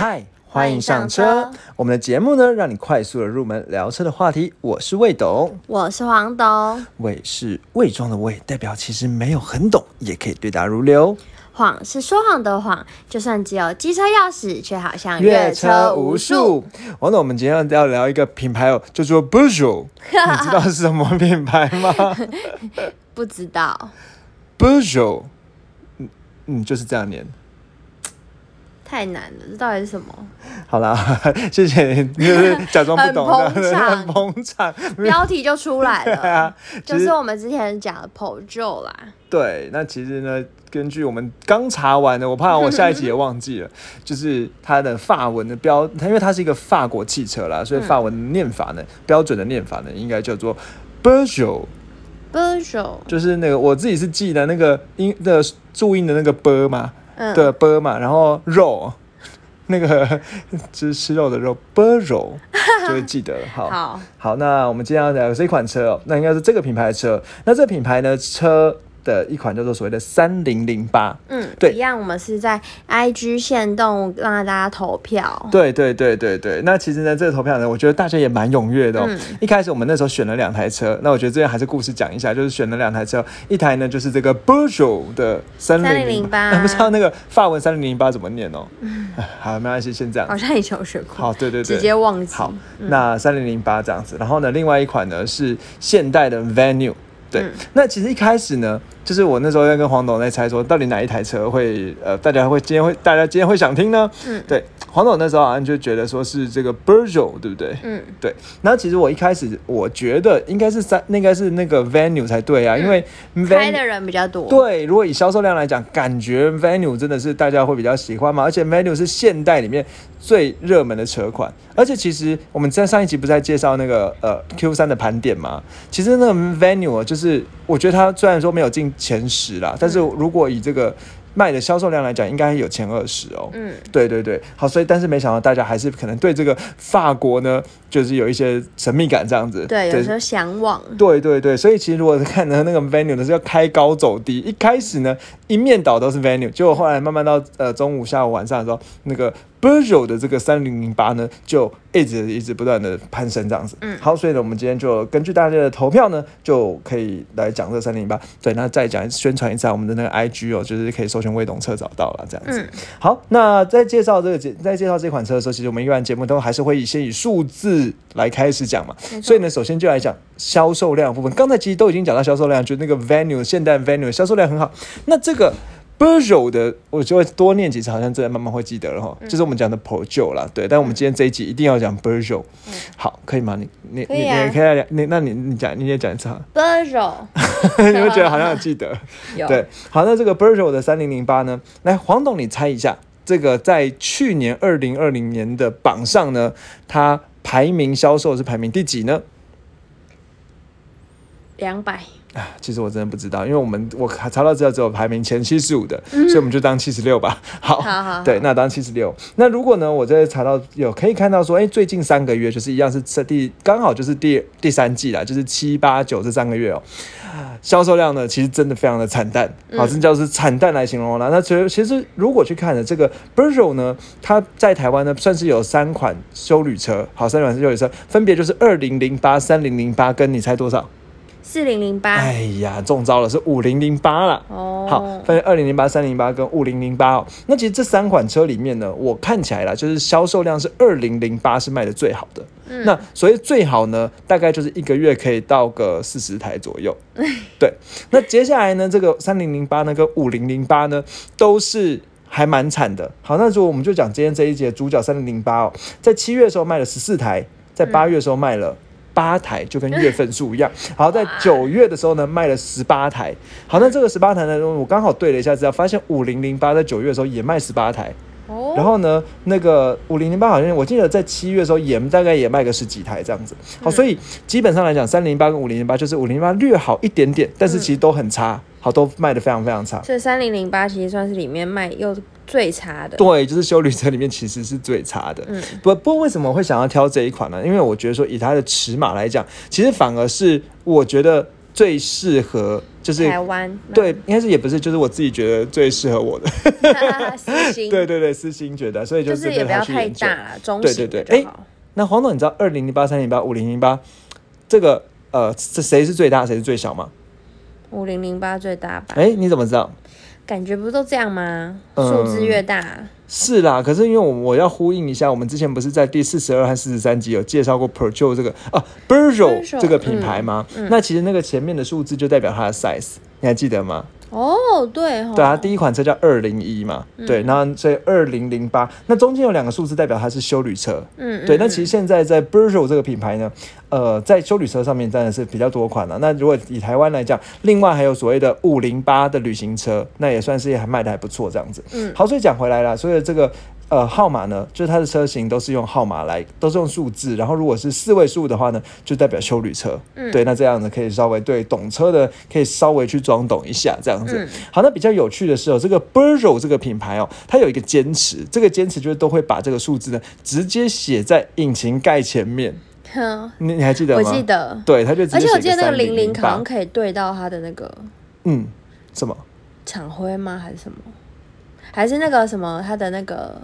嗨，欢迎上车。我们的节目呢，让你快速的入门聊车的话题。我是魏董，我是黄董。魏是伪装的魏，代表其实没有很懂，也可以对答如流。谎是说谎的谎，就算只有机车钥匙，却好像越车无数。王总，我们今天要聊一个品牌哦，叫做 b u j o 你知道是什么品牌吗？不知道。b u j o 嗯嗯，就是这样念。太难了，这到底是什么？好啦，谢谢你，就是假装不懂，很捧场，标题就出来了，啊就是我们之前讲的 POJO 啦。对，那其实呢，根据我们刚查完的，我怕我下一集也忘记了，就是它的法文的标，它因为它是一个法国汽车啦，所以法文念法呢，标准的念法呢，应该叫做 b u r j o b u r j o 就是那个我自己是记得那个音的注音的那个 b 嘛。的波嘛，然后肉，那个 就是吃肉的肉，波肉 就会记得。好，好，那我们今天要聊这款车哦，那应该是这个品牌的车。那这个品牌呢，车。的一款叫做所谓的三零零八，嗯，对，一样，我们是在 IG 线动让大家投票，对对对对对。那其实呢，这个投票呢，我觉得大家也蛮踊跃的。嗯，一开始我们那时候选了两台车，那我觉得这边还是故事讲一下，就是选了两台车，一台呢就是这个 b u r j o 的三零零八，不知道那个法文三零零八怎么念哦。嗯，好，没关系，先这样。好像以前有学过。好，对对对，直接忘记。好，那三零零八这样子，然后呢，另外一款呢是现代的 Venue。对，那其实一开始呢，就是我那时候在跟黄董在猜说，到底哪一台车会呃，大家会今天会大家今天会想听呢？嗯，对，黄董那时候好像就觉得说是这个 b u r j o 对不对？嗯，对。那其实我一开始我觉得应该是三，应该是那个 Venue 才对啊，因为开的人比较多。对，如果以销售量来讲，感觉 Venue 真的是大家会比较喜欢嘛，而且 Venue 是现代里面。最热门的车款，而且其实我们在上一集不是在介绍那个呃 Q 三的盘点吗？其实那个 Venue 就是我觉得它虽然说没有进前十啦，但是如果以这个。卖的销售量来讲，应该有前二十哦。嗯，对对对，好，所以但是没想到大家还是可能对这个法国呢，就是有一些神秘感这样子。对，有时候向往。对对对，所以其实如果是看的那个 venue 呢，是要开高走低。一开始呢，一面倒都是 venue，结果后来慢慢到呃中午、下午、晚上的时候，那个 b u r j o 的这个三零零八呢，就一直一直不断的攀升这样子。嗯，好，所以呢，我们今天就根据大家的投票呢，就可以来讲这三零零八。对，那再讲宣传一下我们的那个 IG 哦，就是可以搜寻。未懂车找到了，这样子。好，那在介绍这个节，在介绍这款车的时候，其实我们一般节目都还是会以先以数字来开始讲嘛。所以呢，首先就来讲销售量部分。刚才其实都已经讲到销售量，就那个 Venue 现代 Venue 销售量很好。那这个。B u r j o 的，我就会多念几次，好像真的慢慢会记得了哈。就是我们讲的 p o j o 啦，对。但我们今天这一集一定要讲 b u r j o 好，可以吗？你你你你可以讲，你那你你讲，你也讲一次哈。b u r j o 你会觉得好像有记得？对。好，那这个 b u r j o 的三零零八呢？来，黄董，你猜一下，这个在去年二零二零年的榜上呢，它排名销售是排名第几呢？两百。啊，其实我真的不知道，因为我们我查到资料只有排名前七十五的，所以我们就当七十六吧。好，对，那当七十六。那如果呢，我在查到有可以看到说，哎，最近三个月就是一样是第刚好就是第第三季啦，就是七八九这三个月哦，销售量呢其实真的非常的惨淡，好，这叫是惨淡来形容了。那其实其实如果去看的这个 b u r j o 呢，它在台湾呢算是有三款修旅车，好，三款修旅车分别就是二零零八、三零零八，跟你猜多少？四零零八，哎呀，中招了，是五零零八了。哦，好，分为二零零八、三零八跟五零零八哦。那其实这三款车里面呢，我看起来啦，就是销售量是二零零八是卖的最好的。嗯，那所以最好呢，大概就是一个月可以到个四十台左右。对，那接下来呢，这个三零零八呢跟五零零八呢都是还蛮惨的。好，那如果我们就讲今天这一节主角三零零八哦，在七月的时候卖了十四台，在八月的时候卖了。八台就跟月份数一样，好，在九月的时候呢卖了十八台，好，那这个十八台呢，我刚好对了一下资料，发现五零零八在九月的时候也卖十八台，哦，然后呢，那个五零零八好像我记得在七月的时候也大概也卖个十几台这样子，好，所以基本上来讲，三零八跟五零零八就是五零零八略好一点点，但是其实都很差，好，都卖的非常非常差，所以三零零八其实算是里面卖又。最差的对，就是修旅车里面其实是最差的。嗯，不不过为什么会想要挑这一款呢？因为我觉得说以它的尺码来讲，其实反而是我觉得最适合。就是台湾对，应该是也不是，就是我自己觉得最适合我的。私心对对对，私心觉得，所以就是也不要太大啦，中型对对对，哎，那黄总，你知道二零零八、三零八、五零零八这个呃，这谁是最大，谁是最小吗？五零零八最大吧？哎，你怎么知道？感觉不是都这样吗？数字越大是啦。可是因为我我要呼应一下，我们之前不是在第四十二和四十三集有介绍过 Pro 这个啊 b e r j o 这个品牌吗？那其实那个前面的数字就代表它的 size，你还记得吗？哦，对，对啊，第一款车叫二零一嘛，对，然后所以二零零八，那中间有两个数字代表它是修旅车，嗯，对，那其实现在在 b e r g e 这个品牌呢，呃，在修旅车上面真的是比较多款了。那如果以台湾来讲，另外还有所谓的五零八的旅行车，那也算是还卖的还不错这样子。嗯，好，所以讲回来了，所以这个。呃，号码呢，就是它的车型都是用号码来，都是用数字。然后如果是四位数的话呢，就代表修旅车。嗯，对，那这样子可以稍微对懂车的可以稍微去装懂一下这样子。好，那比较有趣的是哦，这个 b u r g e 这个品牌哦，它有一个坚持，这个坚持就是都会把这个数字呢直接写在引擎盖前面。你你还记得吗？我记得。对，他就而且我记得那个零零好像可以对到它的那个嗯什么厂徽吗？还是什么？还是那个什么，他的那个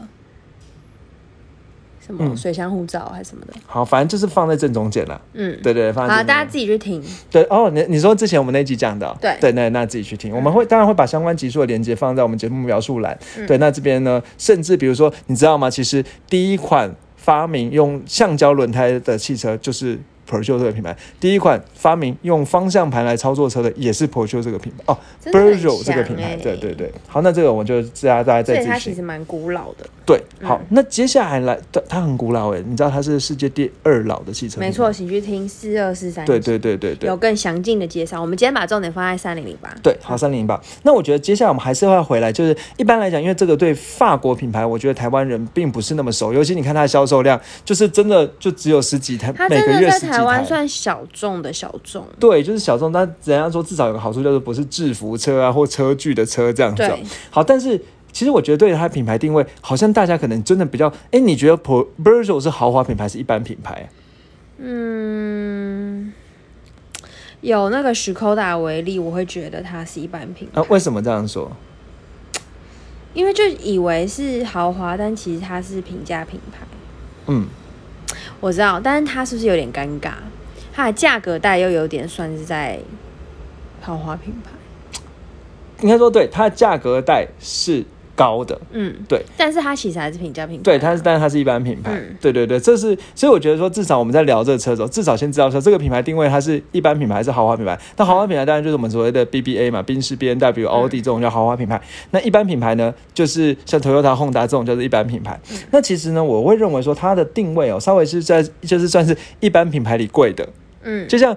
什么水箱护照还是什么的？好，反正就是放在正中间了。嗯，对对，放好，大家自己去听。对哦，你你说之前我们那集讲的，对对，那那自己去听。我们会当然会把相关集数的连接放在我们节目描述栏。对，那这边呢，甚至比如说，你知道吗？其实第一款发明用橡胶轮胎的汽车就是。P r o 这个品牌，第一款发明用方向盘来操作车的也是 p r o 这个品牌哦 b e r g e 这个品牌，对对对。好，那这个我就大家大家再继续。它其实蛮古老的。对，好，那接下来来，它很古老哎，你知道它是世界第二老的汽车？没错，请去听四二四三。对对对对对，有更详尽的介绍。我们今天把重点放在三零零八。对，好，三零零八。那我觉得接下来我们还是会回来，就是一般来讲，因为这个对法国品牌，我觉得台湾人并不是那么熟，尤其你看它的销售量，就是真的就只有十几台，每个月十几。台湾算小。小众的小众，对，就是小众。但人家说至少有个好处，就是不是制服车啊或车具的车这样子。好，但是其实我觉得对它品牌定位，好像大家可能真的比较，哎，你觉得 p r b e r g e 是豪华品牌，是一般品牌？嗯，有那个史柯达为例，我会觉得它是一般品牌。啊，为什么这样说？因为就以为是豪华，但其实它是平价品牌。嗯。我知道，但是它是不是有点尴尬？它的价格带又有点算是在豪华品牌。应该说，对它的价格带是。高的，嗯，对，但是它其实还是平价品牌，对，它是，但是它是一般品牌，对对对，这是，所以我觉得说，至少我们在聊这个车的时候，至少先知道说这个品牌定位它是一般品牌还是豪华品牌。那豪华品牌当然就是我们所谓的 BBA 嘛，宾士、B N W、奥迪这种叫豪华品牌。那一般品牌呢，就是像 Toyota、Honda 这种叫做一般品牌。那其实呢，我会认为说它的定位哦，稍微是在就是算是一般品牌里贵的，嗯，就像。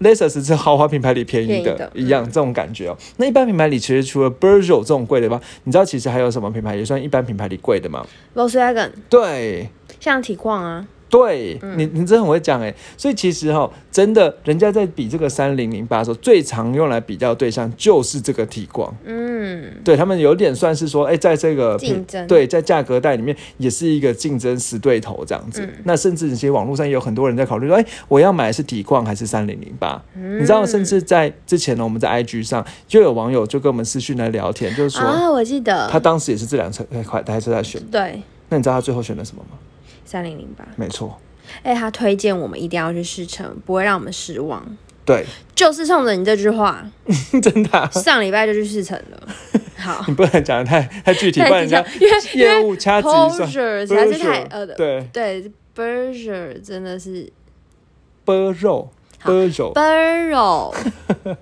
Lexus 是豪华品牌里便宜的一样，这种感觉哦。那一般品牌里其实除了 b e r g e 这种贵的吧，你知道其实还有什么品牌也算一般品牌里贵的吗？Volkswagen。对，像体况啊。对你，你真的很会讲哎，所以其实哈，真的，人家在比这个三零零八的时候，最常用来比较对象就是这个体光。嗯，对他们有点算是说，哎，在这个竞争，对，在价格带里面也是一个竞争死对头这样子。那甚至一些网络上也有很多人在考虑说，哎，我要买的是体光还是三零零八？你知道，甚至在之前呢，我们在 IG 上就有网友就跟我们私讯来聊天，就是说啊，我记得他当时也是这辆车那款台车在选。对，那你知道他最后选了什么吗？三零零八，没错。哎，他推荐我们一定要去试乘，不会让我们失望。对，就是冲着你这句话，真的。上礼拜就去试乘了。好，你不能讲的太太具体，不然讲因为业务掐指一算，还是太呃对对 b u r g e r 真的是 b u r g e r b u r g e r b u r g e r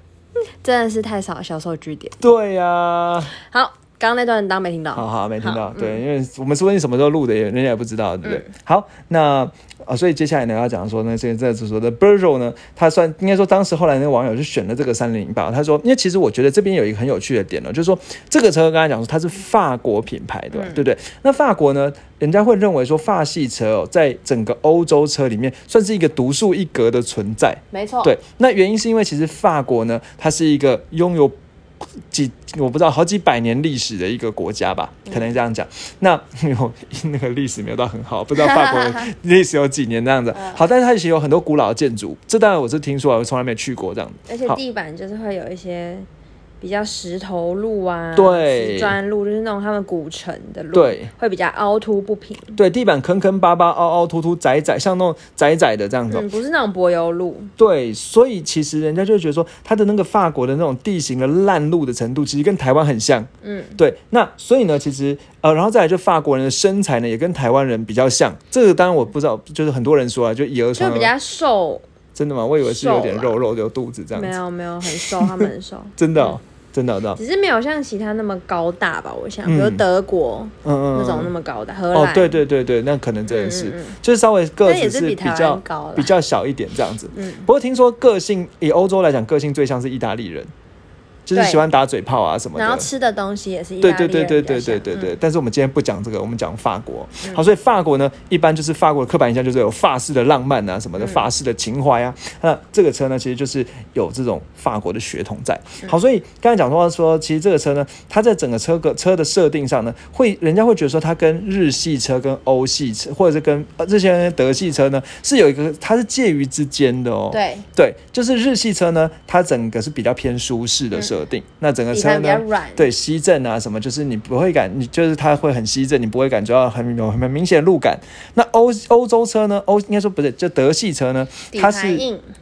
真的是太少销售据点。对呀。好。刚刚那段当没听到，好好没听到，对，因为我们说你什么时候录的，人家也不知道，对不对？好，那啊，所以接下来呢要讲说呢，这这所说的 b e r g e 呢，他算应该说当时后来那个网友就选了这个三零零八，他说，因为其实我觉得这边有一个很有趣的点呢，就是说这个车刚才讲说它是法国品牌，对吧？对不对？那法国呢，人家会认为说法系车哦，在整个欧洲车里面算是一个独树一格的存在，没错。对，那原因是因为其实法国呢，它是一个拥有。几我不知道好几百年历史的一个国家吧，可能这样讲。那有 那个历史没有到很好，不知道法国 历史有几年这样子。好，但是它以前有很多古老的建筑，这当然我是听说，我从来没去过这样子而且地板就是会有一些。比较石头路啊，对，石砖路就是那种他们古城的路，对，会比较凹凸不平，对，地板坑坑巴巴、凹凹凸凸、窄窄，像那种窄窄的这样子，不是那种柏油路，对，所以其实人家就觉得说，它的那个法国的那种地形的烂路的程度，其实跟台湾很像，嗯，对，那所以呢，其实呃，然后再来就法国人的身材呢，也跟台湾人比较像，这个当然我不知道，就是很多人说啊，就以讹传讹，就比较瘦，真的吗？我以为是有点肉肉有肚子这样，没有没有很瘦，他们很瘦，真的。真的，的，只是没有像其他那么高大吧？我想，比如德国，嗯嗯，那种那么高大，荷兰，哦，对对对对，那可能真的是，就是稍微个子是比较比较小一点这样子。嗯，不过听说个性以欧洲来讲，个性最像是意大利人。就是喜欢打嘴炮啊什么的，然后吃的东西也是对对对对对对对对。但是我们今天不讲这个，我们讲法国。好，所以法国呢，一般就是法国的刻板印象就是有法式的浪漫啊什么的，法式的情怀啊。那这个车呢，其实就是有这种法国的血统在。好，所以刚才讲说说，其实这个车呢，它在整个车个车的设定上呢，会人家会觉得说，它跟日系车、跟欧系车，或者是跟这些德系车呢，是有一个它是介于之间的哦。对对，就是日系车呢，它整个是比较偏舒适的。设定那整个车呢？对，吸震啊什么，就是你不会感，你就是它会很吸震，你不会感觉到很有很明显的路感。那欧欧洲车呢？欧应该说不是，就德系车呢，它是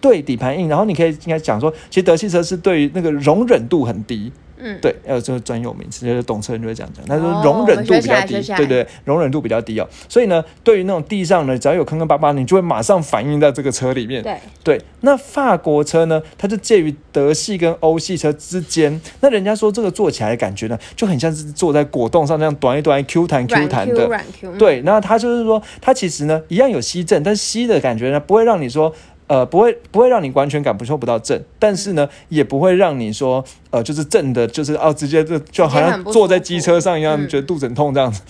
对底盘硬，然后你可以应该讲说，其实德系车是对于那个容忍度很低。嗯，对，还有这个专有名词，就是懂车人就会这样讲。他说容忍度比较低，对对，容忍度比较低哦。所以呢，对于那种地上呢，只要有坑坑巴巴，你就会马上反映在这个车里面。对对，那法国车呢，它就介于德系跟欧系车之间。那人家说这个坐起来的感觉呢，就很像是坐在果冻上那样短一短、Q 弹 Q 弹的。Q, 对，那它就是说，它其实呢一样有吸震，但是吸的感觉呢不会让你说。呃，不会不会让你完全感受不到震，但是呢，也不会让你说，呃，就是震的，就是哦，直接就就好像坐在机车上一样，觉得肚子很痛这样子。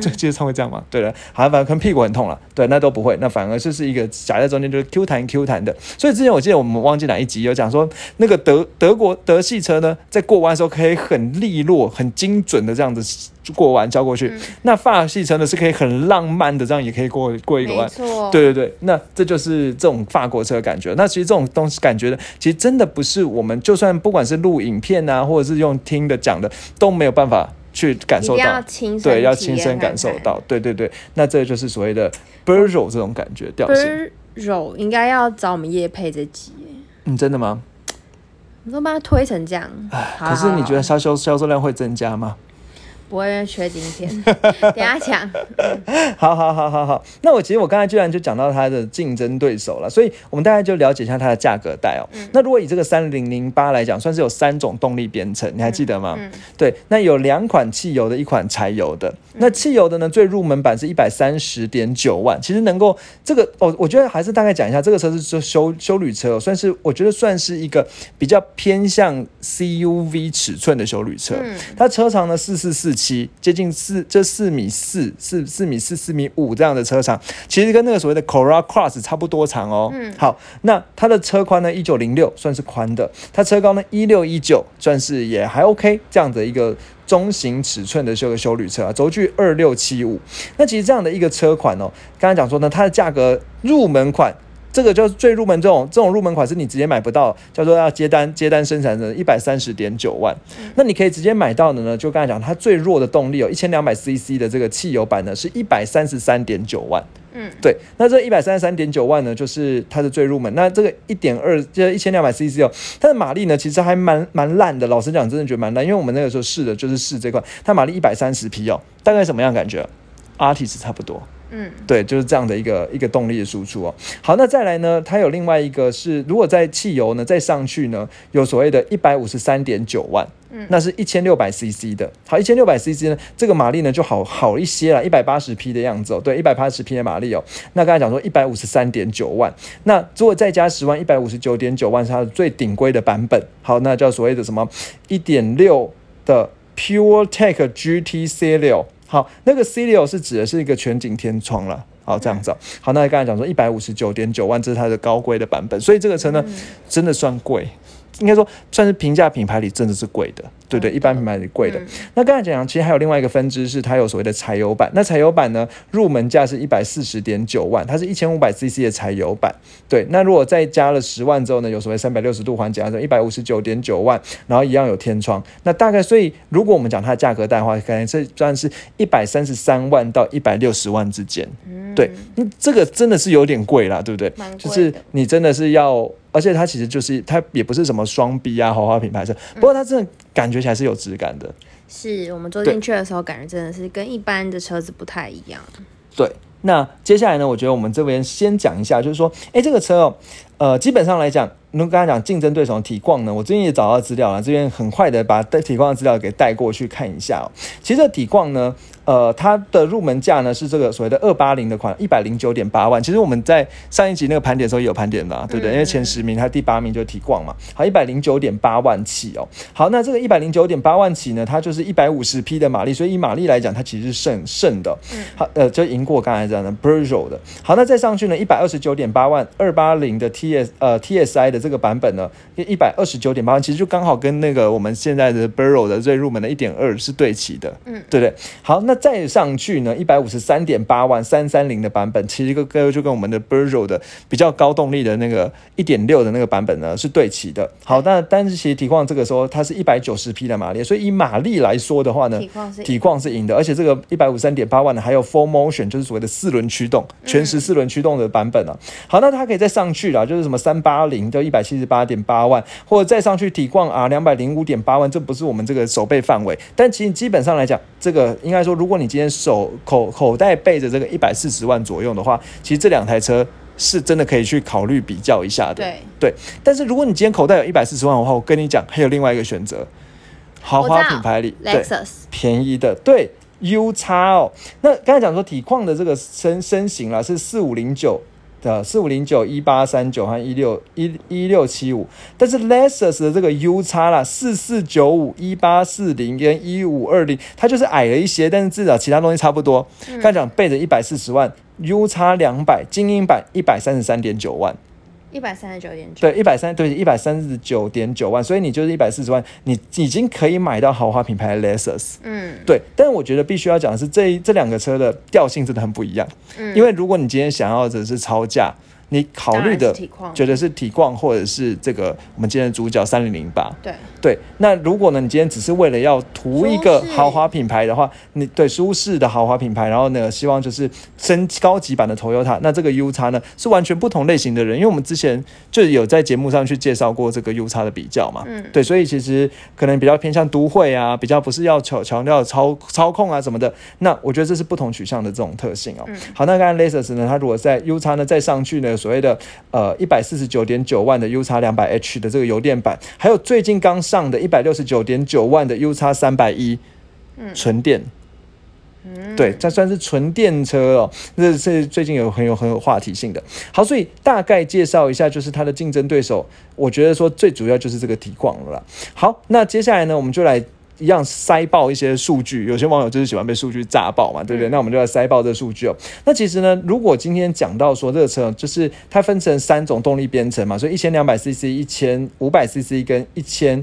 这机车上会这样吗？对的，好像反正跟屁股很痛了。对，那都不会，那反而就是一个夹在中间，就是 Q 弹 Q 弹的。所以之前我记得我们忘记哪一集有讲说，那个德德国德系车呢，在过弯的时候可以很利落、很精准的这样子。过弯交过去，那法系车呢是可以很浪漫的，这样也可以过过一个弯。对对对，那这就是这种法国车的感觉。那其实这种东西感觉呢，其实真的不是我们就算不管是录影片啊，或者是用听的讲的，都没有办法去感受到。对，要亲身感受到。对对对，那这就是所谓的 b u r r o 这种感觉调性。b u r r o 应该要找我们叶配这集。嗯，真的吗？你都把它推成这样。可是你觉得销售销售量会增加吗？不会缺今天，等下讲。好好好好好，那我其实我刚才居然就讲到它的竞争对手了，所以我们大概就了解一下它的价格带哦。那如果以这个三零零八来讲，算是有三种动力编程，你还记得吗？对，那有两款汽油的，一款柴油的。那汽油的呢，最入门版是一百三十点九万，其实能够这个哦，我觉得还是大概讲一下，这个车是修修修旅车，算是我觉得算是一个比较偏向 CUV 尺寸的修旅车。它车长呢四四四。七接近四，这四米四四四米四四米五这样的车长，其实跟那个所谓的 Corolla Cross 差不多长哦。嗯，好，那它的车宽呢一九零六算是宽的，它车高呢一六一九算是也还 OK 这样的一个中型尺寸的这个修旅车啊，轴距二六七五。那其实这样的一个车款哦，刚才讲说呢，它的价格入门款。这个就是最入门这种这种入门款是你直接买不到，叫做要接单接单生产的，一百三十点九万。那你可以直接买到的呢，就刚才讲它最弱的动力哦一千两百 CC 的这个汽油版呢，是一百三十三点九万。嗯，对。那这一百三十三点九万呢，就是它的最入门。那这个一点二就一千两百 CC 哦，它的马力呢，其实还蛮蛮烂的。老实讲，真的觉得蛮烂，因为我们那个时候试的就是试这块，它马力一百三十匹哦，大概什么样感觉？Artis 差不多。嗯，对，就是这样的一个一个动力的输出哦。好，那再来呢？它有另外一个是，如果在汽油呢再上去呢，有所谓的一百五十三点九万，嗯，那是一千六百 CC 的。好，一千六百 CC 呢，这个马力呢就好好一些了，一百八十匹的样子哦。对，一百八十匹的马力哦。那刚才讲说一百五十三点九万，那如果再加十万，一百五十九点九万是它的最顶规的版本。好，那叫所谓的什么一点六的 Pure Tech GT C 六。好，那个 Clio 是指的是一个全景天窗了。好，这样子。好，那刚才讲说一百五十九点九万，这是它的高规的版本，所以这个车呢，真的算贵。应该说算是平价品牌里真的是贵的。对对，一般品牌里贵的。那刚才讲，其实还有另外一个分支，是它有所谓的柴油版。那柴油版呢，入门价是一百四十点九万，它是一千五百 CC 的柴油版。对，那如果再加了十万之后呢，有所谓三百六十度环加热，一百五十九点九万，然后一样有天窗。那大概，所以如果我们讲它的价格带的话，可能这算是一百三十三万到一百六十万之间。对，这个真的是有点贵啦，对不对？就是你真的是要。而且它其实就是它也不是什么双 B 啊豪华品牌车，不过它真的感觉起来是有质感的。是我们坐进去的时候，感觉真的是跟一般的车子不太一样。对，那接下来呢，我觉得我们这边先讲一下，就是说，哎，这个车哦，呃，基本上来讲。那刚才讲竞争对手体况呢，我最近也找到资料了，这边很快的把体况的资料给带过去看一下哦。其实体况呢，呃，它的入门价呢是这个所谓的二八零的款，一百零九点八万。其实我们在上一集那个盘点的时候也有盘点的，对不对？因为前十名它第八名就提逛嘛。好，一百零九点八万起哦。好，那这个一百零九点八万起呢，它就是一百五十匹的马力，所以以马力来讲，它其实是胜胜的。嗯。好，呃，就赢过刚才这样的 b r z o 的。好，那再上去呢，一百二十九点八万二八零的 T S 呃 T S I 的。这个版本呢，一百二十九点八万，其实就刚好跟那个我们现在的 Burrow 的最入门的一点二是对齐的，嗯，对不对？好，那再上去呢，一百五十三点八万三三零的版本，其实个个就跟我们的 Burrow 的比较高动力的那个一点六的那个版本呢是对齐的。好，那但是其实体况这个时候它是一百九十匹的马力，所以以马力来说的话呢，体况是赢的，而且这个一百五十三点八万呢还有 Full Motion，就是所谓的四轮驱动，全时四轮驱动的版本啊。好，那它可以再上去了，就是什么三八零就一百。百七十八点八万，或者再上去体况啊，两百零五点八万，这不是我们这个手背范围。但其实基本上来讲，这个应该说，如果你今天手口口袋背着这个一百四十万左右的话，其实这两台车是真的可以去考虑比较一下的。对对。但是如果你今天口袋有一百四十万的话，我跟你讲，还有另外一个选择，豪华品牌里对便宜的对 U 叉哦。那刚才讲说体况的这个身身形啦，是四五零九。的四五零九一八三九和一六一一六七五，但是 Lexus 的这个 U 叉啦，四四九五一八四零跟一五二零，它就是矮了一些，但是至少其他东西差不多。刚讲背着一百四十万，U 叉两百精英版一百三十三点九万。一百三十九点九，对，一百三对一百三十九点九万，所以你就是一百四十万，你已经可以买到豪华品牌的 Lexus，嗯，对。但是我觉得必须要讲的是，这这两个车的调性真的很不一样，嗯，因为如果你今天想要的是超价。你考虑的觉得是体况，或者是这个我们今天的主角三零零八。对对，那如果呢，你今天只是为了要图一个豪华品牌的话，你对舒适的豪华品牌，然后呢，希望就是升高级版的 Toyota，那这个 U 叉呢是完全不同类型的人，因为我们之前就有在节目上去介绍过这个 U 叉的比较嘛。嗯。对，所以其实可能比较偏向都会啊，比较不是要强强调操操控啊什么的。那我觉得这是不同取向的这种特性哦。嗯。好，那刚才 Lasers 呢，它如果在 U 叉呢再上去呢？所谓的呃一百四十九点九万的 U 叉两百 H 的这个油电版，还有最近刚上的一百六十九点九万的 U 叉三百一，纯电，嗯，对，这算是纯电车哦，这是最近有很有很有话题性的。好，所以大概介绍一下，就是它的竞争对手，我觉得说最主要就是这个提况了。好，那接下来呢，我们就来。一样塞爆一些数据，有些网友就是喜欢被数据炸爆嘛，对不对？那我们就要塞爆这数据哦。那其实呢，如果今天讲到说这个车，就是它分成三种动力编程嘛，所以一千两百 CC、一千五百 CC 跟一千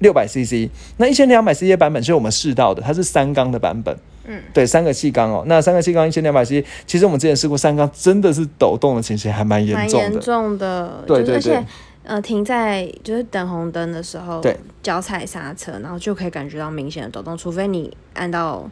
六百 CC。那一千两百 CC 版本是我们试到的，它是三缸的版本，嗯，对，三个气缸哦。那三个气缸一千两百 CC，其实我们之前试过三缸，真的是抖动的情形还蛮严重的，严重的，对对对。呃，停在就是等红灯的时候，对，脚踩刹车，然后就可以感觉到明显的抖动，除非你按到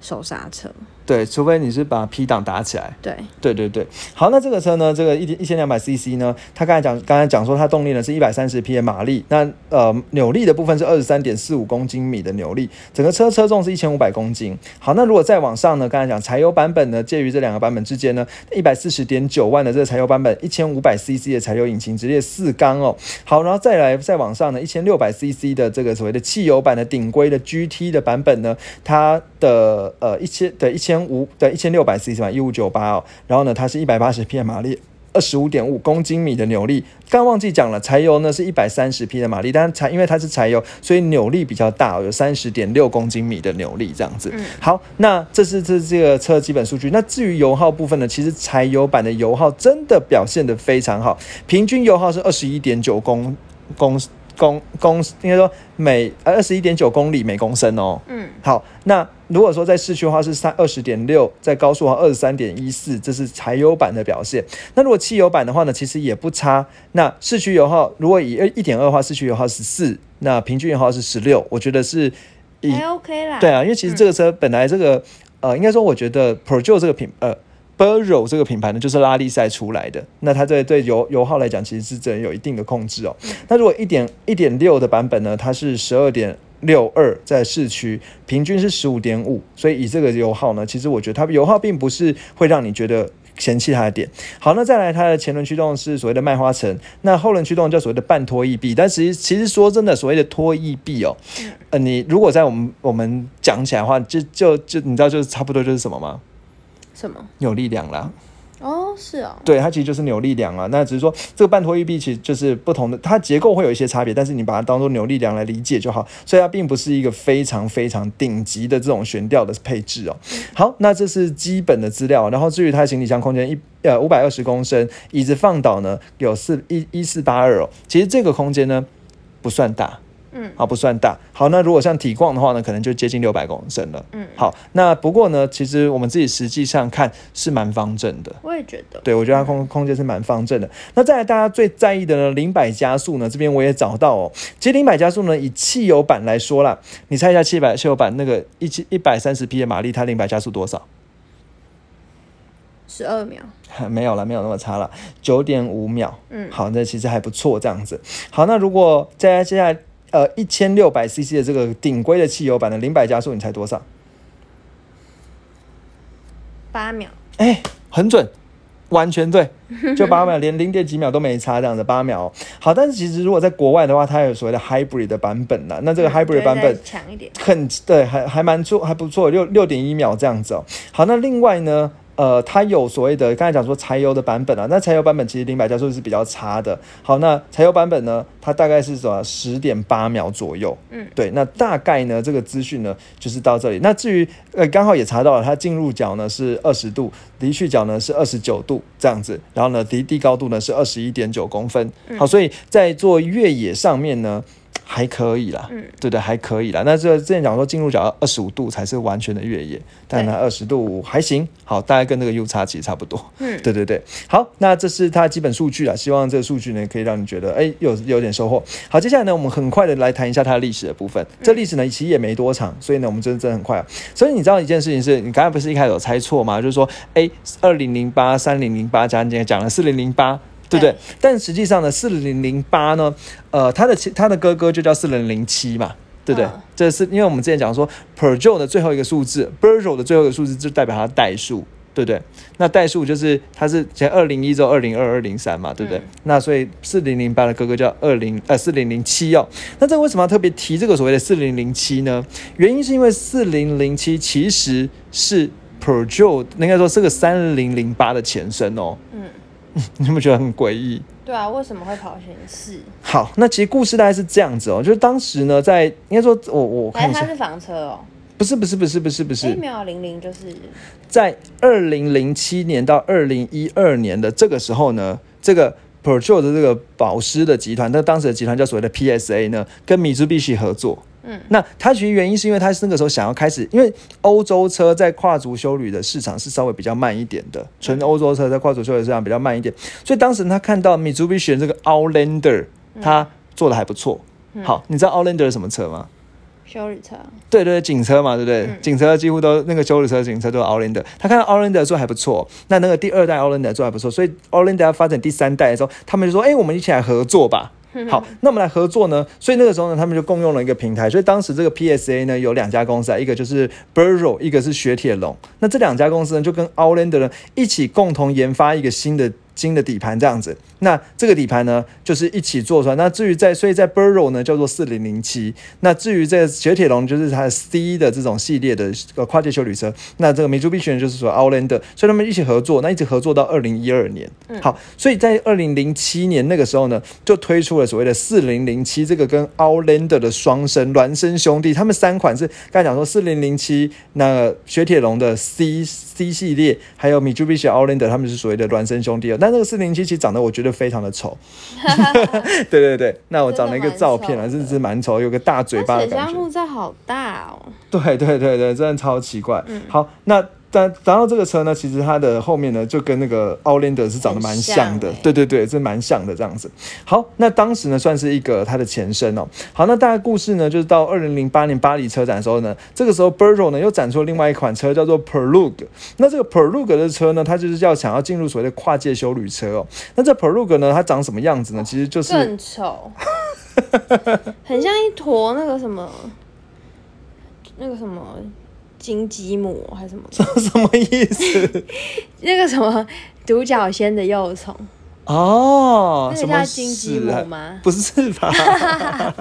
手刹车。对，除非你是把 P 档打起来。对，对对对。好，那这个车呢，这个一一千两百 CC 呢，它刚才讲，刚才讲说它动力呢是一百三十匹的马力，那呃扭力的部分是二十三点四五公斤米的扭力，整个车车重是一千五百公斤。好，那如果再往上呢，刚才讲柴油版本呢，介于这两个版本之间呢，一百四十点九万的这个柴油版本，一千五百 CC 的柴油引擎，直列四缸哦。好，然后再来再往上呢，一千六百 CC 的这个所谓的汽油版的顶规的 GT 的版本呢，它的呃一千的一千。千五的一千六百 cc 嘛，一五九八哦，然后呢，它是一百八十匹的马力，二十五点五公斤米的扭力。刚忘记讲了，柴油呢是一百三十匹的马力，但柴因为它是柴油，所以扭力比较大，有三十点六公斤米的扭力这样子。好，那这是这这个车基本数据。那至于油耗部分呢，其实柴油版的油耗真的表现的非常好，平均油耗是二十一点九公公。公公应该说每二十一点九公里每公升哦。嗯，好，那如果说在市区的话是三二十点六，在高速的话二十三点一四，这是柴油版的表现。那如果汽油版的话呢，其实也不差。那市区油耗如果以一点二的话，市区油耗十四，那平均油耗是十六，我觉得是还 OK 啦。对啊，因为其实这个车本来这个呃，应该说我觉得 Projo 这个品呃。b u r r o 这个品牌呢，就是拉力赛出来的。那它这对油油耗来讲，其实是真有一定的控制哦。那如果一点一点六的版本呢，它是十二点六二，在市区平均是十五点五。所以以这个油耗呢，其实我觉得它油耗并不是会让你觉得嫌弃它的点。好，那再来它的前轮驱动是所谓的麦花臣，那后轮驱动叫所谓的半拖翼臂。但其实其实说真的，所谓的拖翼臂哦，呃，你如果在我们我们讲起来的话，就就就你知道就是差不多就是什么吗？什么有力量啦？哦，是哦，对，它其实就是扭力梁啊。那只是说这个半托玉臂其实就是不同的，它结构会有一些差别，但是你把它当做扭力梁来理解就好。所以它并不是一个非常非常顶级的这种悬吊的配置哦。好，那这是基本的资料。然后至于它的行李箱空间一呃五百二十公升，椅子放倒呢有四一一四八二哦。其实这个空间呢不算大。嗯，好，不算大。好，那如果像体况的话呢，可能就接近六百公升了。嗯，好，那不过呢，其实我们自己实际上看是蛮方正的。我也觉得，对我觉得它空空间是蛮方正的。那再来大家最在意的呢，零百加速呢，这边我也找到哦。其实零百加速呢，以汽油版来说啦，你猜一下，七百汽油版那个一七一百三十匹的马力，它零百加速多少？十二秒。没有了，没有那么差了，九点五秒。嗯，好，那其实还不错，这样子。好，那如果在接下来。呃，一千六百 CC 的这个顶规的汽油版的零百加速，你猜多少？八秒。哎，很准，完全对，就八秒，连零点几秒都没差，这样子八秒。好，但是其实如果在国外的话，它有所谓的 Hybrid 的版本呢，那这个 Hybrid 版本强一点，很对，还还蛮错，还不错，六六点一秒这样子哦。好，那另外呢？呃，它有所谓的刚才讲说柴油的版本啊，那柴油版本其实零百加速是比较差的。好，那柴油版本呢，它大概是什么十点八秒左右。嗯，对，那大概呢这个资讯呢就是到这里。那至于呃刚好也查到了，它进入角呢是二十度，离去角呢是二十九度这样子，然后呢离地高度呢是二十一点九公分。好，所以在做越野上面呢。还可以啦，嗯，对对，还可以啦。那这之前讲说进入角二十五度才是完全的越野，但它二十度还行，好，大概跟那个 U 叉其实差不多。嗯，对对对，好，那这是它基本数据啦，希望这个数据呢可以让你觉得哎有有点收获。好，接下来呢我们很快的来谈一下它的历史的部分。这历史呢其实也没多长，所以呢我们真的真的很快啊。所以你知道一件事情是你刚才不是一开始有猜错吗？就是说哎二零零八三零零八加今天讲了四零零八。对不对？但实际上呢，四零零八呢，呃，他的他的哥哥就叫四零零七嘛，对不对？这是因为我们之前讲说 p e r j o 的最后一个数字 b e r j o 的最后一个数字就代表它的代数，对不对？那代数就是它是前二零一之后二零二二零三嘛，对不对？那所以四零零八的哥哥叫二零呃四零零七哦。那这为什么要特别提这个所谓的四零零七呢？原因是因为四零零七其实是 p e r j o 应该说是个三零零八的前身哦。嗯。你有没有觉得很诡异？对啊，为什么会跑巡视？好，那其实故事大概是这样子哦，就是当时呢，在应该说，我我看一下，它是房车哦，不是不是不是不是不是，没有零零就是在二零零七年到二零一二年的这个时候呢，这个 Peugeot 的这个保时的集团，那当时的集团叫所谓的 PSA 呢，跟米珠必须合作。嗯，那它其实原因是因为它是那个时候想要开始，因为欧洲车在跨足修旅的市场是稍微比较慢一点的，纯欧洲车在跨足修旅市场比较慢一点，所以当时他看到 Mitsubishi 这个 Outlander，他做的还不错。好，你知道 Outlander 是什么车吗？修理车。对对，警车嘛，对不对？警车几乎都那个修理车、警车都是 Outlander。他看到 Outlander 做还不错，那那个第二代 Outlander 做还不错，所以 Outlander 要发展第三代的时候，他们就说：“哎，我们一起来合作吧。” 好，那我们来合作呢？所以那个时候呢，他们就共用了一个平台。所以当时这个 PSA 呢有两家公司啊，一个就是 b u r r o w 一个是雪铁龙。那这两家公司呢就跟 Outlander 呢一起共同研发一个新的。新的底盘这样子，那这个底盘呢，就是一起做出来。那至于在，所以在 Burrow 呢叫做四零零七。那至于在雪铁龙，就是它的 C 的这种系列的呃跨界修旅车。那这个美珠必选就是说 Outlander，所以他们一起合作，那一直合作到二零一二年。好，所以在二零零七年那个时候呢，就推出了所谓的四零零七这个跟 Outlander 的双生孪生兄弟。他们三款是刚才讲说四零零七，那雪铁龙的 C C 系列，还有 Mitsubishi Outlander，他们是所谓的孪生兄弟但那个四零七其实长得我觉得非常的丑。对对对，那我找了一个照片啊，真的是蛮丑，有个大嘴巴的感觉。木在好大哦。对对对对，真的超奇怪。好，那。但然后这个车呢，其实它的后面呢，就跟那个奥兰德是长得蛮像的，对对对，这蛮像的这样子。好，那当时呢，算是一个它的前身哦。好，那大概故事呢，就是到二零零八年巴黎车展的时候呢，这个时候 b e r g e 呢又展出了另外一款车，叫做 p e r l u g 那这个 p e r l u g 的车呢，它就是要想要进入所谓的跨界修旅车哦。那这 p e r l u g 呢，它长什么样子呢？其实就是更丑，很像一坨那个什么，那个什么。金鸡母还是什么？什么意思？那个什么独角仙的幼虫哦？那叫金鸡母吗？不是吧？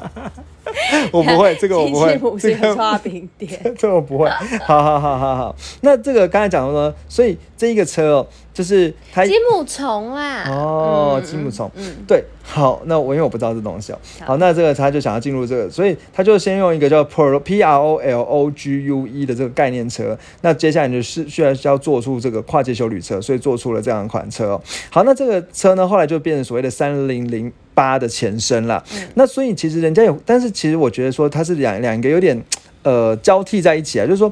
我不会，这个我不会。这个刷饼店，这我不会。好好好好好。那这个刚才讲的呢？所以这一个车哦。就是它金母虫啊！哦，金母虫，嗯，对，好，那我因为我不知道这东西哦，好，那这个他就想要进入这个，所以他就先用一个叫 Pro P R O L O G U E 的这个概念车，那接下来就是需要要做出这个跨界修旅车，所以做出了这样一款车哦。好，那这个车呢，后来就变成所谓的三零零八的前身了。那所以其实人家有，但是其实我觉得说它是两两个有点呃交替在一起啊，就是说。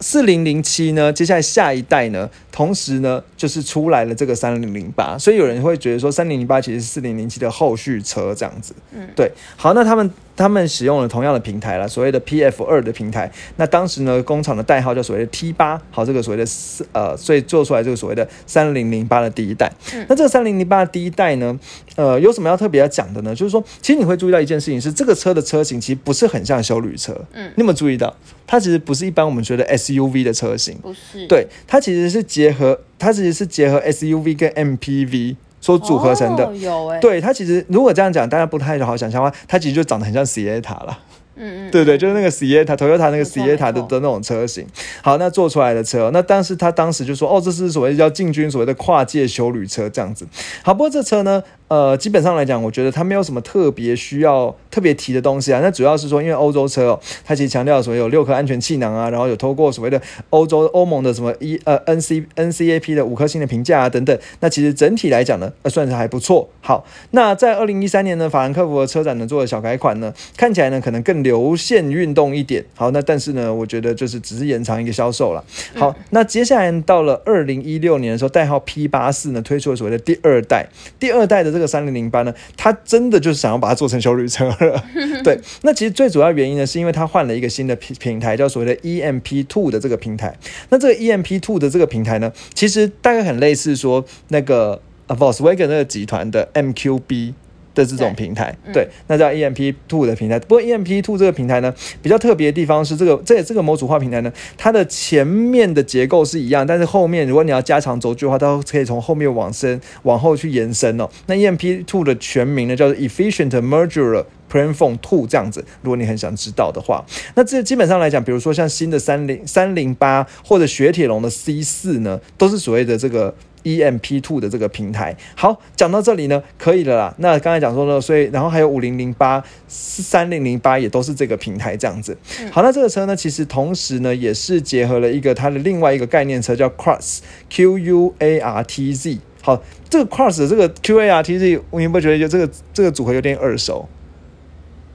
四零零七呢，接下来下一代呢，同时呢，就是出来了这个三零零八，所以有人会觉得说，三零零八其实是四零零七的后续车这样子。嗯，对。好，那他们。他们使用了同样的平台了，所谓的 P F 二的平台。那当时呢，工厂的代号叫所谓的 T 八，好，这个所谓的四呃，所以做出来这个所谓的三零零八的第一代。那这个三零零八的第一代呢，呃，有什么要特别要讲的呢？就是说，其实你会注意到一件事情是，这个车的车型其实不是很像修旅车。嗯，你有没有注意到？它其实不是一般我们觉得 S U V 的车型，不是。对，它其实是结合，它其实是结合 S U V 跟 M P V。所组合成的，有哎，对它其实如果这样讲，大家不太好想象的话，它其实就长得很像 c i 塔了。嗯嗯，对对，就是那个 Sienna，Toyota 那个 Sienna 的的那种车型。好，那做出来的车，那但是他当时就说，哦，这是所谓叫进军所谓的跨界修旅车这样子。好，不过这车呢，呃，基本上来讲，我觉得它没有什么特别需要特别提的东西啊。那主要是说，因为欧洲车哦，它其实强调所谓有六颗安全气囊啊，然后有透过所谓的欧洲欧盟的什么一呃 N C N C A P 的五颗星的评价啊等等。那其实整体来讲呢，呃，算是还不错。好，那在二零一三年呢，法兰克福的车展呢做的小改款呢，看起来呢可能更。流线运动一点，好，那但是呢，我觉得就是只是延长一个销售了。好，那接下来到了二零一六年的时候，代号 P 八四呢推出了所谓的第二代，第二代的这个三零零八呢，它真的就是想要把它做成修旅车了。对，那其实最主要原因呢，是因为它换了一个新的平平台，叫所谓的 EMP Two 的这个平台。那这个 EMP Two 的这个平台呢，其实大概很类似说那个 Volkswagen 那个集团的 MQB。的这种平台，对，那叫 EMP Two 的平台。不过 EMP Two 这个平台呢，比较特别的地方是，这个这这个模组化平台呢，它的前面的结构是一样，但是后面如果你要加长轴距的话，它可以从后面往深往后去延伸哦。那 EMP Two 的全名呢，叫做 Efficient Modular Platform Two 这样子。如果你很想知道的话，那这基本上来讲，比如说像新的三零三零八或者雪铁龙的 C 四呢，都是所谓的这个。E M P Two 的这个平台，好，讲到这里呢，可以了啦。那刚才讲说呢，所以然后还有五零零八、三零零八也都是这个平台这样子。好，那这个车呢，其实同时呢，也是结合了一个它的另外一个概念车，叫 Cross Q U A R T Z。好，这个 Cross 这个 Q A R T Z，你有没有觉得就这个这个组合有点耳熟？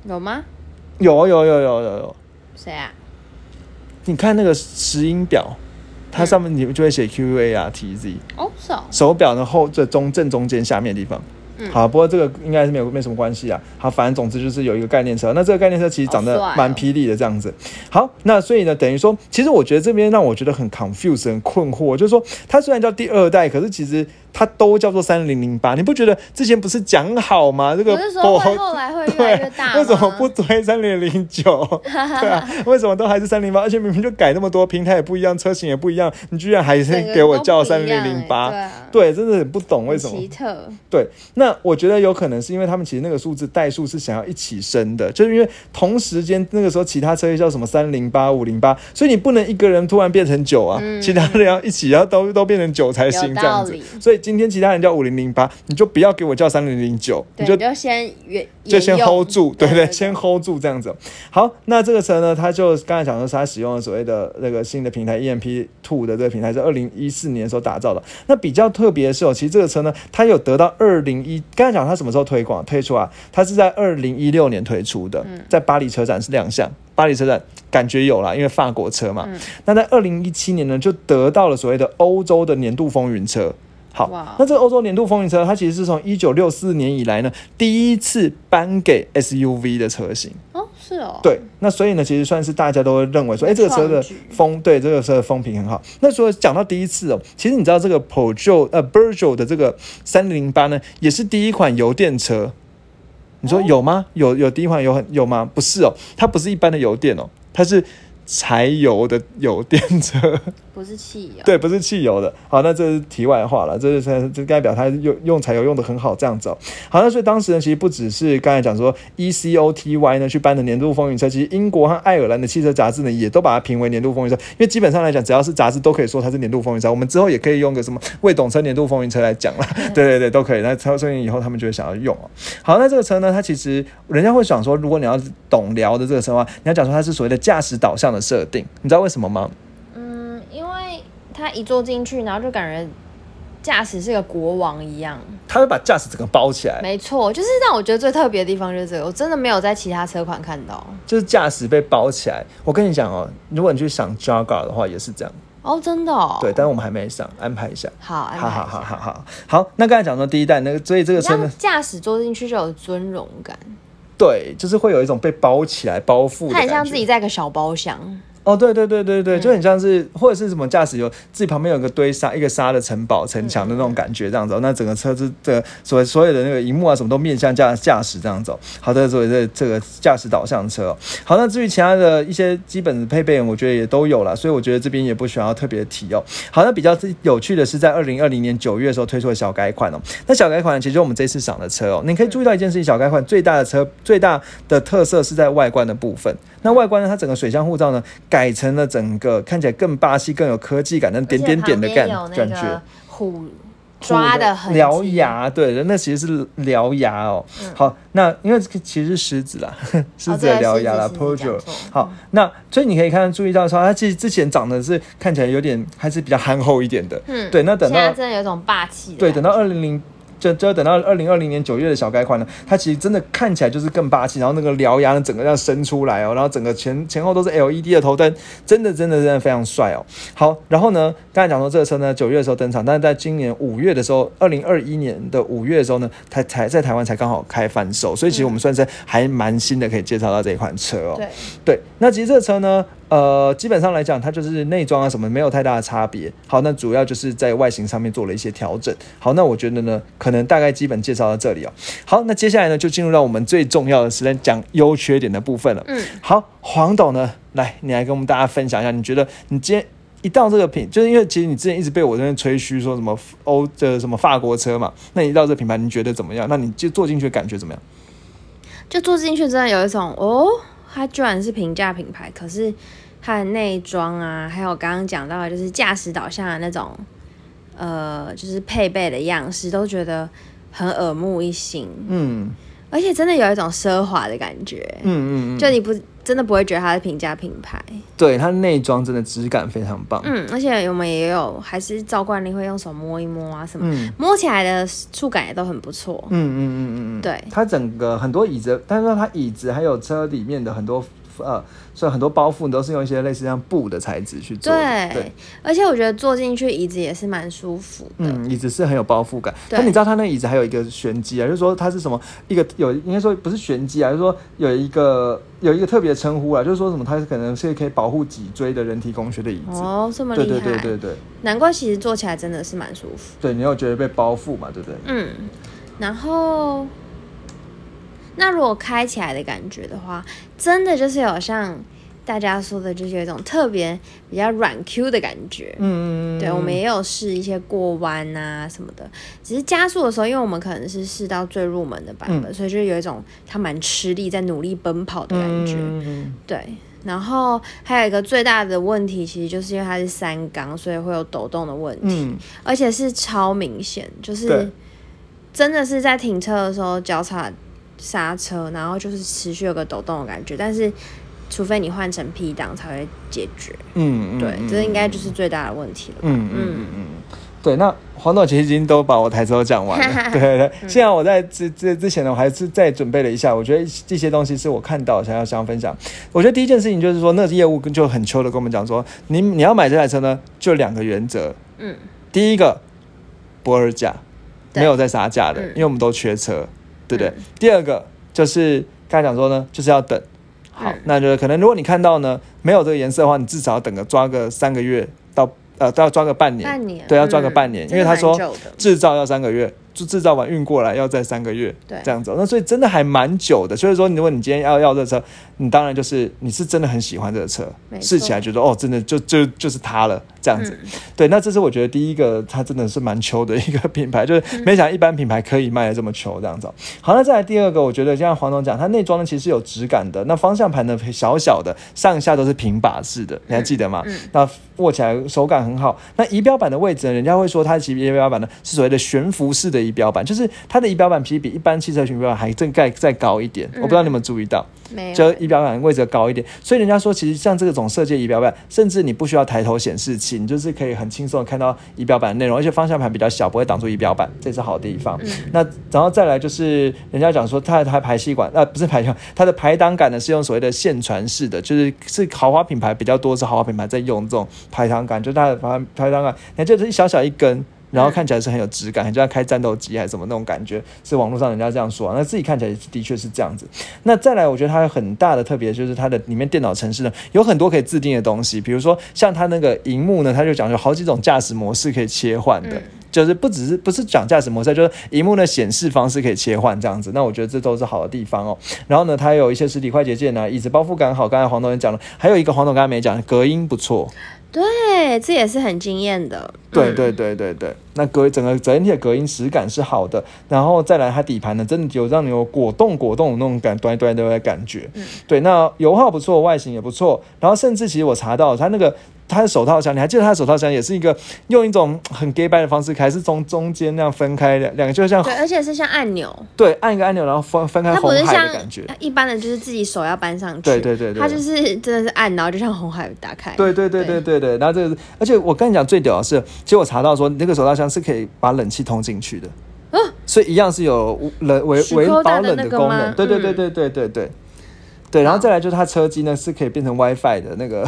有吗？有有有有有有。谁啊？你看那个石英表。它上面你们就会写 Q U A R T Z 哦，是哦。手表的后这中正中间下面的地方，嗯，好，不过这个应该是没有没什么关系啊。好，反正总之就是有一个概念车，那这个概念车其实长得蛮霹雳的这样子。好，那所以呢，等于说，其实我觉得这边让我觉得很 confused 很困惑，就是说它虽然叫第二代，可是其实。它都叫做三零零八，你不觉得之前不是讲好吗？这个不会后来会越来越大为什么不推三零零九？对啊，为什么都还是三零八？而且明明就改那么多，平台也不一样，车型也不一样，你居然还是给我叫三零零八？对，真的很不懂为什么。奇特。对，那那我觉得有可能是因为他们其实那个数字代数是想要一起升的，就是因为同时间那个时候其他车又叫什么三零八五零八，所以你不能一个人突然变成九啊，其他人要一起要都都变成九才行这样子。所以今天其他人叫五零零八，你就不要给我叫三零零九，你就就先原就先 hold 住，对不对？先 hold 住这样子。好，那这个车呢，它就刚才讲说它使用了所谓的那个新的平台 EMP Two 的这个平台是二零一四年的时候打造的。那比较特别的是哦，其实这个车呢，它有得到二零一，刚才讲它什么时候推广推出啊？它是在二零一六年推出的，在巴黎车展是亮相。巴黎车展感觉有了，因为法国车嘛。那在二零一七年呢，就得到了所谓的欧洲的年度风云车。好，那这个欧洲年度风云车，它其实是从一九六四年以来呢，第一次颁给 SUV 的车型。哦，是哦。对，那所以呢，其实算是大家都认为说，哎，这个车的风，对这个车的风评很好。那说讲到第一次哦，其实你知道这个 Peugeot 呃 b u r g o 的这个三零八呢，也是第一款油电车。你说有吗？有有第一款有很有吗？不是哦，它不是一般的油电哦，它是。柴油的油电车 不是汽油，对，不是汽油的。好，那这是题外话了，这是这代表它用用柴油用的很好，这样子。好，那所以当时呢，其实不只是刚才讲说 E C O T Y 呢去颁的年度风云车，其实英国和爱尔兰的汽车杂志呢也都把它评为年度风云车。因为基本上来讲，只要是杂志都可以说它是年度风云车。我们之后也可以用个什么未懂车年度风云车来讲了。对对对，都可以。那超所以以后他们就会想要用哦。好，那这个车呢，它其实人家会想说，如果你要懂聊的这个车的话，你要讲说它是所谓的驾驶导向的。设定，你知道为什么吗？嗯，因为他一坐进去，然后就感觉驾驶是个国王一样，他会把驾驶整个包起来。没错，就是让我觉得最特别的地方就是这个，我真的没有在其他车款看到，就是驾驶被包起来。我跟你讲哦，如果你去想 Jaguar 的话，也是这样。哦，真的？哦。对，但是我们还没上，安排一下。好，好好好好好好。那刚才讲说第一代那个，所以这个车呢，驾驶坐进去就有尊荣感。对，就是会有一种被包起来、包覆，它很像自己在个小包厢。哦，对对对对对，就很像是或者是什么驾驶有自己旁边有个堆沙一个沙的城堡城墙的那种感觉，这样子。那整个车子的所所有的那个荧幕啊，什么都面向驾驾驶这样走。好的，所以这这个驾驶导向车。好，那至于其他的一些基本的配备，我觉得也都有了，所以我觉得这边也不需要特别提哦。好，那比较有趣的是，在二零二零年九月的时候推出的小改款哦。那小改款其实就我们这次赏的车哦，你可以注意到一件事情，小改款最大的车最大的特色是在外观的部分。那外观呢？它整个水箱护罩呢，改成了整个看起来更霸气、更有科技感的点点点的感感觉。虎抓的很獠牙，对，那其实是獠牙哦。好，那因为其实是狮子啦，狮子的獠牙啦 p o r g e 好，那所以你可以看注意到说，它其实之前长得是看起来有点还是比较憨厚一点的。嗯，对。那等到真的有种霸气。对，等到二零零。就就要等到二零二零年九月的小改款呢，它其实真的看起来就是更霸气，然后那个獠牙呢整个要伸出来哦，然后整个前前后都是 LED 的头灯，真的真的真的非常帅哦。好，然后呢，刚才讲说这个车呢九月的时候登场，但是在今年五月的时候，二零二一年的五月的时候呢，它才在台湾才刚好开贩售，所以其实我们算是还蛮新的，可以介绍到这一款车哦。对对，那其实这个车呢。呃，基本上来讲，它就是内装啊什么没有太大的差别。好，那主要就是在外形上面做了一些调整。好，那我觉得呢，可能大概基本介绍到这里哦。好，那接下来呢，就进入到我们最重要的时间讲优缺点的部分了。嗯，好，黄董呢，来，你来跟我们大家分享一下，你觉得你今天一到这个品，就是因为其实你之前一直被我这边吹嘘说什么欧的什么法国车嘛，那你到这个品牌你觉得怎么样？那你就坐进去感觉怎么样？就坐进去真的有一种哦。它居然是平价品牌，可是它的内装啊，还有刚刚讲到的就是驾驶导向的那种，呃，就是配备的样式，都觉得很耳目一新。嗯，而且真的有一种奢华的感觉。嗯嗯嗯，就你不真的不会觉得它是平价品牌。对，它内装真的质感非常棒。嗯，而且我们也有还是照惯例会用手摸一摸啊什么，摸起来的触感也都很不错。嗯嗯嗯嗯嗯，对，它整个很多椅子，但是它椅子还有车里面的很多。呃，所以很多包覆都是用一些类似像布的材质去做。对，而且我觉得坐进去椅子也是蛮舒服的。嗯，椅子是很有包覆感。但你知道它那椅子还有一个玄机啊，就是说它是什么一个有应该说不是玄机啊，就是说有一个有一个特别称呼啊，就是说什么它是可能是可以保护脊椎的人体工学的椅子。哦，这么厉害。对对对对对。难怪其实坐起来真的是蛮舒服。对，你有觉得被包覆嘛？对不对？嗯，然后。那如果开起来的感觉的话，真的就是有像大家说的就是有一种特别比较软 Q 的感觉。嗯嗯对，我们也有试一些过弯啊什么的，只是加速的时候，因为我们可能是试到最入门的版本，所以就有一种它蛮吃力，在努力奔跑的感觉。对，然后还有一个最大的问题，其实就是因为它是三缸，所以会有抖动的问题。嗯。而且是超明显，就是真的是在停车的时候脚踩刹车，然后就是持续有个抖动的感觉，但是。除非你换成 P 档才会解决，嗯嗯，对，这应该就是最大的问题了。嗯嗯嗯对。那黄总其实已经都把我台词都讲完了，对 对对。现在我在之之之前呢，我还是再准备了一下，我觉得这些东西是我看到想要想要分享。我觉得第一件事情就是说，那业务就很秋的跟我们讲说，你你要买这台车呢，就两个原则，嗯，第一个不二价，没有在杀价的，因为我们都缺车，对不对？第二个就是刚才讲说呢，就是要等。好，那就是可能如果你看到呢没有这个颜色的话，你至少要等个抓个三个月到呃都要抓个半年，半年对要抓个半年，因为他说制造要三个月。就制造完运过来要再三个月，对，这样子，那所以真的还蛮久的。所以说，如果你今天要要这车，你当然就是你是真的很喜欢这个车，试起来觉得哦，真的就就就是它了，这样子。对，那这是我觉得第一个，它真的是蛮球的一个 品牌，就是没想一般品牌可以卖的这么球这样子。好，那再来第二个，我觉得像黄总讲，它内装呢其实有质感的，那方向盘呢小小的，上下都是平把式的，你还记得吗？那握起来手感很好。那仪表板的位置呢，人家会说它其实仪表板呢是所谓的悬浮式的仪表板，就是它的仪表板其实比一般汽车型仪表板还正盖再高一点。我不知道你们注意到，没有，就仪表板位置高一点。所以人家说，其实像这种设计仪表板，甚至你不需要抬头显示器，你就是可以很轻松的看到仪表板的内容，而且方向盘比较小，不会挡住仪表板，这是好地方。那然后再来就是人家讲说，它的排气管，呃，不是排气管，它的排挡杆呢是用所谓的线传式的，就是是豪华品牌比较多，是豪华品牌在用这种排挡杆，就它的排排挡杆，你看就是一小小一根。然后看起来是很有质感，很像开战斗机还是什么那种感觉，是网络上人家这样说。那自己看起来的确是这样子。那再来，我觉得它有很大的特别，就是它的里面电脑程式呢有很多可以自定的东西，比如说像它那个荧幕呢，它就讲有好几种驾驶模式可以切换的，就是不只是不是讲驾驶模式，就是荧幕的显示方式可以切换这样子。那我觉得这都是好的地方哦。然后呢，它有一些实体快捷键啊，椅子包覆感好。刚才黄总也讲了，还有一个黄总刚才没讲，隔音不错。对，这也是很惊艳的。对对对对对，那隔整个整体的隔音实感是好的，然后再来它底盘呢，真的有让你有果冻果冻的那种感，端端的感觉。嗯，对，那油耗不错，外形也不错，然后甚至其实我查到它那个。它的手套箱，你还记得它的手套箱也是一个用一种很 gay 拜的方式，开是从中间那样分开两两个，就像对，而且是像按钮，对，按一个按钮然后分分开红海的感觉。一般的就是自己手要搬上去，对对对，它就是真的是按，然后就像红海打开。对对对对对对，然后这个，而且我跟你讲最屌的是，其实我查到说那个手套箱是可以把冷气通进去的，嗯，所以一样是有冷维维保冷的功能。对对对对对对对。对，然后再来就是它车机呢是可以变成 WiFi 的那个，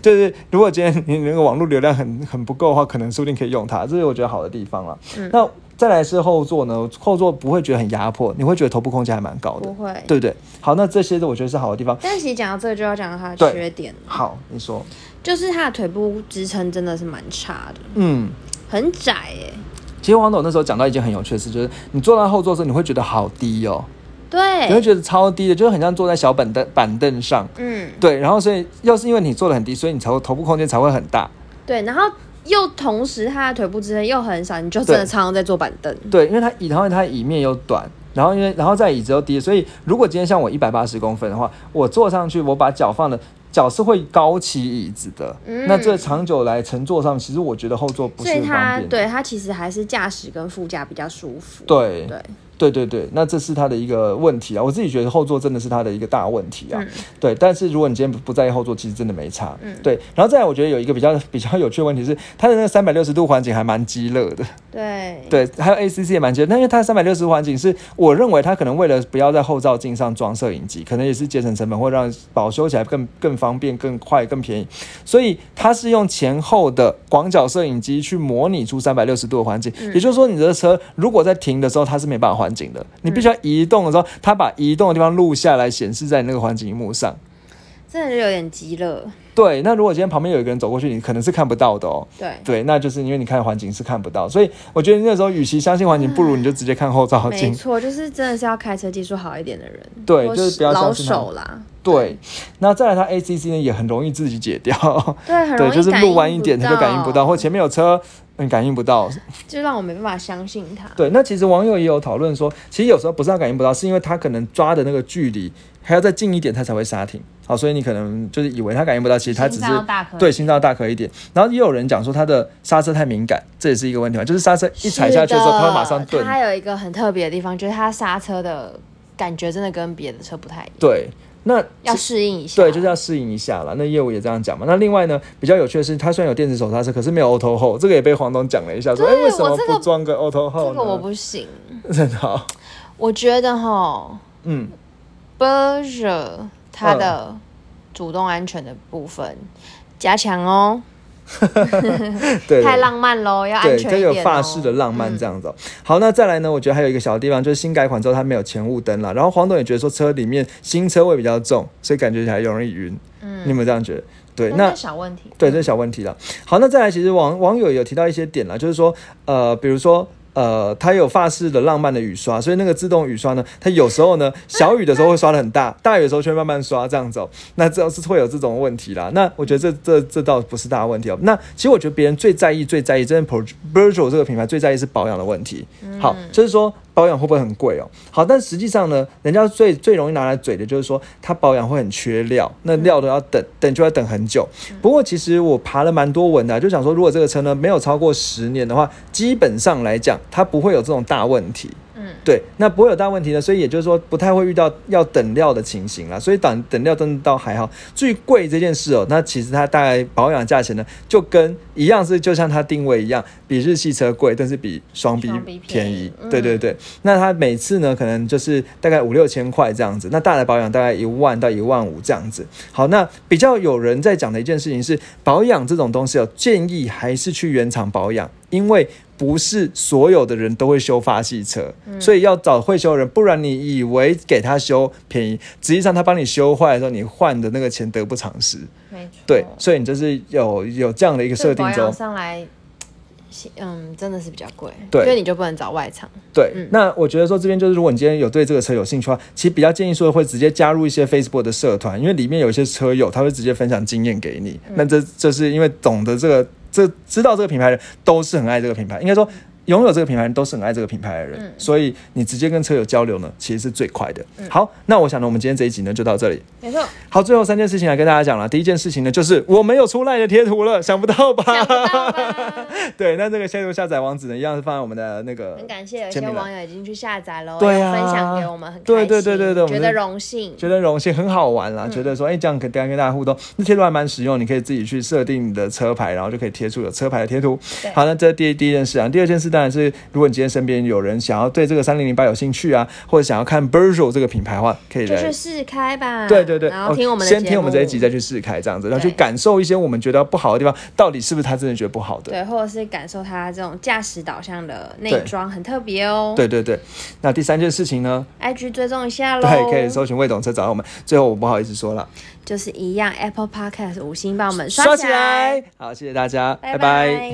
对对，如果今天你那个网络流量很很不够的话，可能说不定可以用它，这是我觉得好的地方了。那再来是后座呢，后座不会觉得很压迫，你会觉得头部空间还蛮高的，不会，对不对？好，那这些我觉得是好的地方。但其实讲到这个就要讲到它的缺点。好，你说，就是它的腿部支撑真的是蛮差的，嗯，很窄哎。其实王董那时候讲到一件很有趣的事，就是你坐到后座时候，你会觉得好低哦。对，你会觉得超低的，就是很像坐在小板凳板凳上。嗯，对，然后所以又是因为你坐的很低，所以你头头部空间才会很大。对，然后又同时它的腿部支撑又很少，你就真的常常在坐板凳。对，因为它椅，然后它椅面又短，然后因为然后在椅子又低，所以如果今天像我一百八十公分的话，我坐上去，我把脚放的脚是会高起椅子的。嗯，那这长久来乘坐上，其实我觉得后座不是很方便。对它其实还是驾驶跟副驾比较舒服。对对。对对对对，那这是他的一个问题啊！我自己觉得后座真的是他的一个大问题啊。对，但是如果你今天不在意后座，其实真的没差。嗯，对。然后再来，我觉得有一个比较比较有趣的问题是，它的那个三百六十度环境还蛮激热的。对对，还有 ACC 也蛮激热，但因为它三百六十度环境是，我认为它可能为了不要在后照镜上装摄影机，可能也是节省成本，或让保修起来更更方便、更快、更便宜，所以它是用前后的广角摄影机去模拟出三百六十度的环境。也就是说，你的车如果在停的时候，它是没办法环境的，你必须要移动的时候，它把移动的地方录下来，显示在那个环境荧幕上。真的是有点急了。对，那如果今天旁边有一个人走过去，你可能是看不到的哦。对对，那就是因为你看环境是看不到，所以我觉得那时候与其相信环境，不如你就直接看后照镜。没错，就是真的是要开车技术好一点的人。对，就是不要老手啦。对，那再来，它 ACC 呢也很容易自己解掉。对，很容易。就是路弯一点，它就感应不到，或前面有车，嗯感应不到，就让我没办法相信它。对，那其实网友也有讨论说，其实有时候不是它感应不到，是因为它可能抓的那个距离还要再近一点，它才会刹停。好，所以你可能就是以为它感应不到，其实它只是对心脏大颗一点。然后也有人讲说它的刹车太敏感，这也是一个问题嘛，就是刹车一踩下去的时候，它会马上顿。它有一个很特别的地方，就是它刹车的感觉真的跟别的车不太一样。对。那要适应一下，对，就是要适应一下了。那业务也这样讲嘛。那另外呢，比较有趣的是，它虽然有电子手刹车，可是没有 auto hold，这个也被黄董讲了一下，说哎，为什么不装个 auto hold？这个我不行，真的。我觉得哈，嗯 b e r g e r 它的主动安全的部分加强哦。对，太浪漫喽，要安全对，有法式的浪漫这样子。好，那再来呢？我觉得还有一个小地方，就是新改款之后它没有前雾灯了。然后黄董也觉得说车里面新车位比较重，所以感觉起来容易晕。嗯，你有没有这样觉得？对，那小问题。对，这是小问题了。好，那再来，其实网网友有提到一些点了，就是说，呃，比如说。呃，它有发式的浪漫的雨刷，所以那个自动雨刷呢，它有时候呢小雨的时候会刷的很大，大雨的时候却慢慢刷这样子。那这是会有这种问题啦。那我觉得这这这倒不是大问题哦。那其实我觉得别人最在意、最在意，真的 Virtual 这个品牌最在意是保养的问题。好，就是说。保养会不会很贵哦？好，但实际上呢，人家最最容易拿来嘴的就是说，它保养会很缺料，那料都要等等就要等很久。不过其实我爬了蛮多文的，就想说，如果这个车呢没有超过十年的话，基本上来讲，它不会有这种大问题。对，那不会有大问题的，所以也就是说不太会遇到要等料的情形啦。所以等等料真的倒还好。至于贵这件事哦，那其实它大概保养价钱呢，就跟一样是就像它定位一样，比日系车贵，但是比双 B 便宜。对对对，那它每次呢可能就是大概五六千块这样子，那大的保养大概一万到一万五这样子。好，那比较有人在讲的一件事情是，保养这种东西哦，建议还是去原厂保养，因为。不是所有的人都会修发系车，所以要找会修的人，不然你以为给他修便宜，实际上他帮你修坏的时候，你换的那个钱得不偿失。没错，对，所以你就是有有这样的一个设定中上来，嗯，真的是比较贵，对，所以你就不能找外厂。对，那我觉得说这边就是，如果你今天有对这个车有兴趣的话，其实比较建议说会直接加入一些 Facebook 的社团，因为里面有一些车友他会直接分享经验给你。那这这是因为懂得这个。这知道这个品牌的都是很爱这个品牌，应该说。拥有这个品牌人都是很爱这个品牌的人，所以你直接跟车友交流呢，其实是最快的。好，那我想呢，我们今天这一集呢就到这里。没错。好，最后三件事情来跟大家讲了。第一件事情呢，就是我没有出赖的贴图了，想不到吧？想不到吧？对，那这个贴图下载网址呢，一样是放在我们的那个。很感谢有些网友已经去下载了，对啊，分享给我们，很对对对对对，觉得荣幸，觉得荣幸，很好玩啦，觉得说，哎，这样可以跟大家互动，那贴图还蛮实用，你可以自己去设定你的车牌，然后就可以贴出有车牌的贴图。好，那这第一第一件事啊，第二件事当然是如果你。今天身边有人想要对这个三零零八有兴趣啊，或者想要看 b e r g e l 这个品牌的话，可以来去试开吧。对对对，然后听我们先听我们这一集再去试开，这样子，然后去感受一些我们觉得不好的地方，到底是不是他真的觉得不好的？对，或者是感受他这种驾驶导向的内装很特别哦。对对对，那第三件事情呢？IG 追踪一下喽。对，可以搜寻魏董车找到我们。最后我不好意思说了，就是一样，Apple Podcast 五星帮我们刷起来。好，谢谢大家，拜拜。